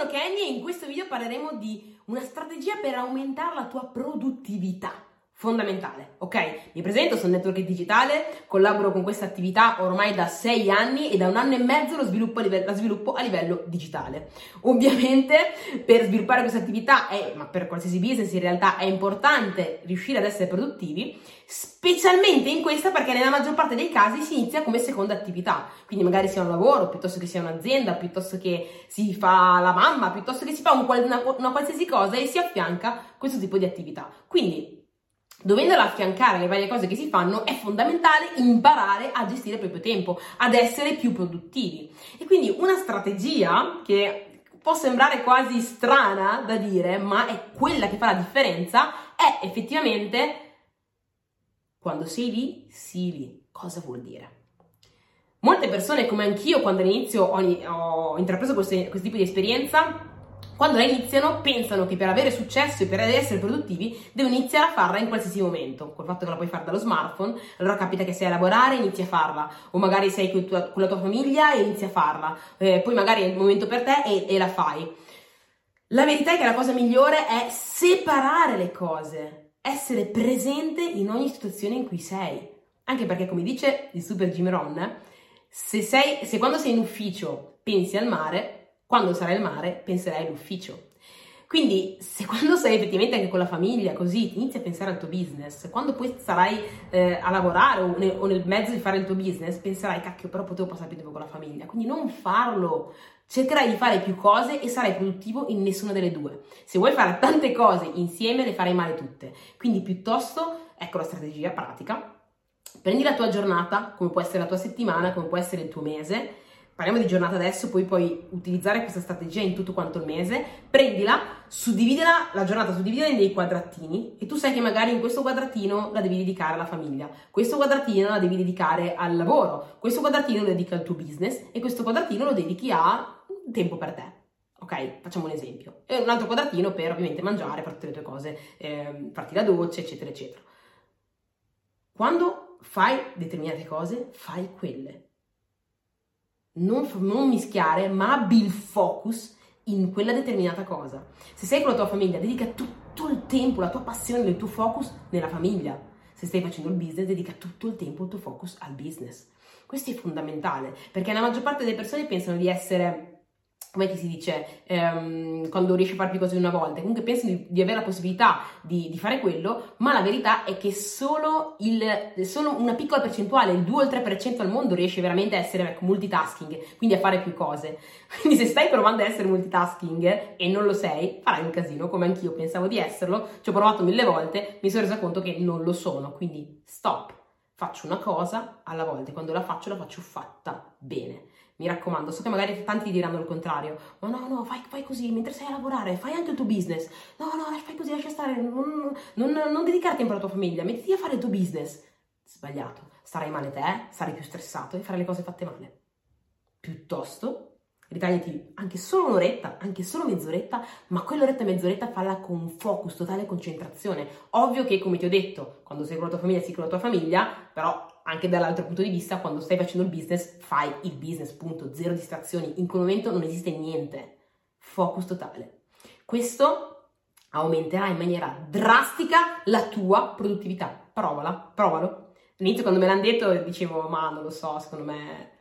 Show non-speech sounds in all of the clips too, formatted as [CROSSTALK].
sono Kenny e in questo video parleremo di una strategia per aumentare la tua produttività fondamentale, ok? Mi presento, sono Network Digitale, collaboro con questa attività ormai da sei anni e da un anno e mezzo lo sviluppo a livello, la sviluppo a livello digitale. Ovviamente per sviluppare questa attività, è, ma per qualsiasi business in realtà è importante riuscire ad essere produttivi, specialmente in questa perché nella maggior parte dei casi si inizia come seconda attività, quindi magari sia un lavoro, piuttosto che sia un'azienda, piuttosto che si fa la mamma, piuttosto che si fa un, una, una qualsiasi cosa e si affianca questo tipo di attività. Quindi Dovendola affiancare alle varie cose che si fanno, è fondamentale imparare a gestire il proprio tempo, ad essere più produttivi. E quindi una strategia che può sembrare quasi strana da dire, ma è quella che fa la differenza, è effettivamente quando sei lì, sii lì. Cosa vuol dire? Molte persone, come anch'io, quando all'inizio ho, ho intrapreso questo, questo tipo di esperienza, quando la iniziano pensano che per avere successo e per essere produttivi devono iniziare a farla in qualsiasi momento, col fatto che la puoi fare dallo smartphone, allora capita che sei a lavorare e inizi a farla, o magari sei con, tua, con la tua famiglia e inizi a farla, eh, poi magari è il momento per te e, e la fai. La verità è che la cosa migliore è separare le cose, essere presente in ogni situazione in cui sei. Anche perché, come dice il super Jim Ron, se, sei, se quando sei in ufficio pensi al mare, quando sarai al mare penserai all'ufficio. Quindi, se [LAUGHS] quando sei effettivamente anche con la famiglia, così inizi a pensare al tuo business, quando poi sarai eh, a lavorare o nel, o nel, mezzo di fare il tuo business, penserai, cacchio, però potevo passare più tempo con la famiglia. Quindi non farlo. Cercherai di fare più cose e sarai produttivo in nessuna delle due. Se vuoi fare tante cose insieme, le farai male tutte. Quindi, piuttosto, ecco la strategia pratica. Prendi la tua giornata, come può essere la tua settimana, come può essere il tuo mese, parliamo di giornata adesso, poi puoi utilizzare questa strategia in tutto quanto il mese, prendila, suddividila la giornata, suddividila in dei quadratini e tu sai che magari in questo quadratino la devi dedicare alla famiglia, questo quadratino la devi dedicare al lavoro, questo quadratino lo dedichi al tuo business e questo quadratino lo dedichi a tempo per te. Ok, facciamo un esempio. E un altro quadratino per ovviamente mangiare, fare tutte le tue cose, eh, farti la doccia, eccetera, eccetera. Quando fai determinate cose, fai quelle non, non mischiare, ma abbi il focus in quella determinata cosa. Se sei con la tua famiglia, dedica tutto il tempo, la tua passione, il tuo focus nella famiglia. Se stai facendo il business, dedica tutto il tempo il tuo focus al business. Questo è fondamentale, perché la maggior parte delle persone pensano di essere come si dice, ehm, quando riesci a fare più cose una volta, comunque pensi di, di avere la possibilità di, di, fare quello, ma la verità è che solo, il, solo, una piccola percentuale, il 2 o il 3% al mondo riesce veramente a essere ecco, multitasking, quindi a fare più cose. [LAUGHS] Quindi se stai provando a essere multitasking e non lo sei, farai un casino, come anch'io pensavo di esserlo, ci ho provato mille volte, mi sono resa conto che non lo sono, quindi stop, faccio una cosa alla volta quando la faccio la faccio fatta bene mi raccomando, so che magari tanti ti diranno il contrario, ma no, no, fai, fai, così, mentre sei a lavorare, fai anche il tuo business, no, no, fai così, lascia stare, non, non, non dedicare tempo alla tua famiglia, mettiti a fare il tuo business. Sbagliato, starai male te, sarai più stressato e farai le cose fatte male. Piuttosto, ritagliati anche solo un'oretta, anche solo mezz'oretta, ma quell'oretta e mezz'oretta falla con focus, totale concentrazione. Ovvio che, come ti ho detto, quando sei con la tua famiglia, sei con la tua famiglia, però anche dall'altro punto di vista, quando stai facendo il business, fai il business, punto, zero distrazioni. In quel momento non esiste niente. Focus totale. Questo aumenterà in maniera drastica la tua produttività. Provala, provalo. All'inizio quando me l'hanno detto dicevo, ma non lo so, secondo me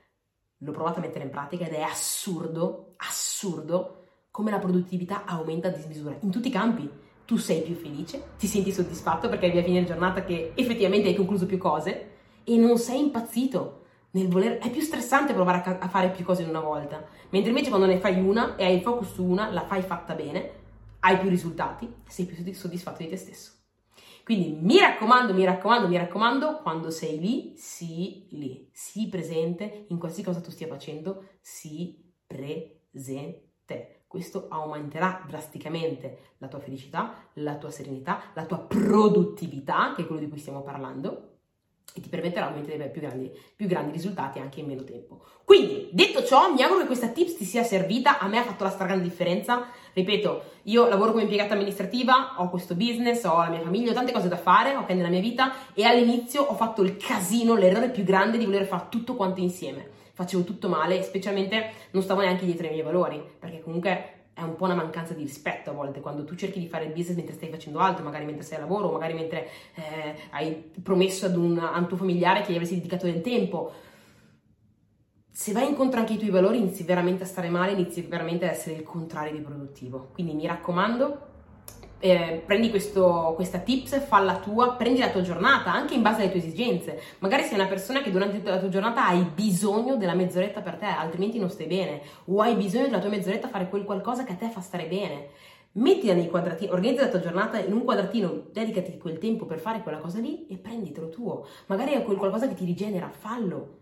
l'ho provato a mettere in pratica ed è assurdo, assurdo come la produttività aumenta a dismisura in tutti i campi. Tu sei più felice, ti senti soddisfatto perché arrivi a fine giornata che effettivamente hai concluso più cose e non sei impazzito nel voler, è più stressante provare a, a, fare più cose in una volta, mentre invece quando ne fai una e hai il focus su una, la fai fatta bene, hai più risultati, sei più soddisfatto di te stesso. Quindi mi raccomando, mi raccomando, mi raccomando, quando sei lì, sii lì, sii presente in qualsiasi cosa tu stia facendo, sii presente. Questo aumenterà drasticamente la tua felicità, la tua serenità, la tua produttività, che è quello di cui stiamo parlando, e ti permetterà ovviamente di avere più grandi, più grandi, risultati anche in meno tempo. Quindi, detto ciò, mi auguro che questa tips ti sia servita, a me ha fatto la stragrande differenza. Ripeto, io lavoro come impiegata amministrativa, ho questo business, ho la mia famiglia, ho tante cose da fare, ok, nella mia vita e all'inizio ho fatto il casino, l'errore più grande di voler fare tutto quanto insieme. Facevo tutto male, specialmente non stavo neanche dietro ai miei valori, perché comunque è un po' una mancanza di rispetto a volte quando tu cerchi di fare il business mentre stai facendo altro, magari mentre sei a lavoro, magari mentre eh, hai promesso ad un, a un tuo familiare che gli avresti dedicato del tempo. Se vai incontro anche ai tuoi valori inizi veramente a stare male, inizi veramente ad essere il contrario di produttivo. Quindi mi raccomando, eh, prendi questo, questa tips, falla tua, prendi la tua giornata anche in base alle tue esigenze. Magari sei una persona che durante la tua giornata hai bisogno della mezz'oretta per te, altrimenti non stai bene, o hai bisogno della tua mezz'oretta a fare quel qualcosa che a te fa stare bene. Mettila nei quadratini, organizza la tua giornata in un quadratino, dedicati quel tempo per fare quella cosa lì e prenditelo tuo. Magari è quel qualcosa che ti rigenera, fallo.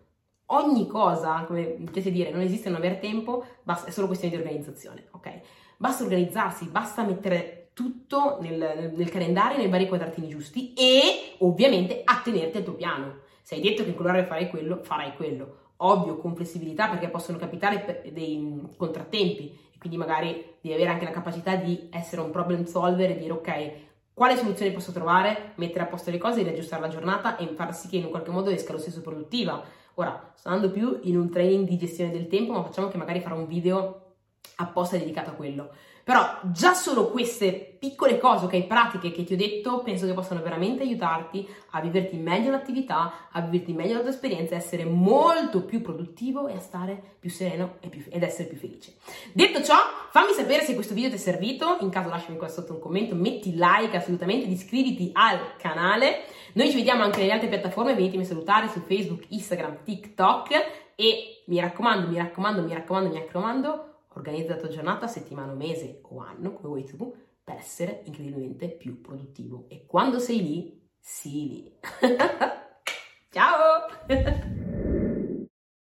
Ogni cosa, come piace dire, non esiste non aver tempo, basta, è solo questione di organizzazione, ok? Basta organizzarsi, basta mettere tutto nel, nel calendario, nei vari quadratini giusti e ovviamente attenerti al tuo piano. Se hai detto che in quell'ora farai quello, farai quello. Ovvio, con flessibilità perché possono capitare dei contrattempi e quindi magari devi avere anche la capacità di essere un problem solver e dire ok, quale soluzione posso trovare, mettere a posto le cose, riaggiustare la giornata e far sì che in qualche modo esca lo stesso produttiva. Ora, sto andando più in un training di gestione del tempo, ma facciamo che magari farò un video apposta dedicato a quello. Però già solo queste piccole cose, ok, pratiche che ti ho detto, penso che possano veramente aiutarti a viverti meglio l'attività, a viverti meglio la tua esperienza, a essere molto più produttivo e a stare più sereno più, ed essere più felice. Detto ciò, fammi sapere se questo video ti è servito, in caso lasciami qua sotto un commento, metti like assolutamente iscriviti al canale. Noi ci vediamo anche nelle altre piattaforme, venitemi a salutare su Facebook, Instagram, TikTok e mi raccomando, mi raccomando, mi raccomando, mi raccomando, Organizza la tua giornata, settimana, mese o anno, come vuoi tu, per essere incredibilmente più produttivo. E quando sei lì, sii lì. [LAUGHS] Ciao! [LAUGHS]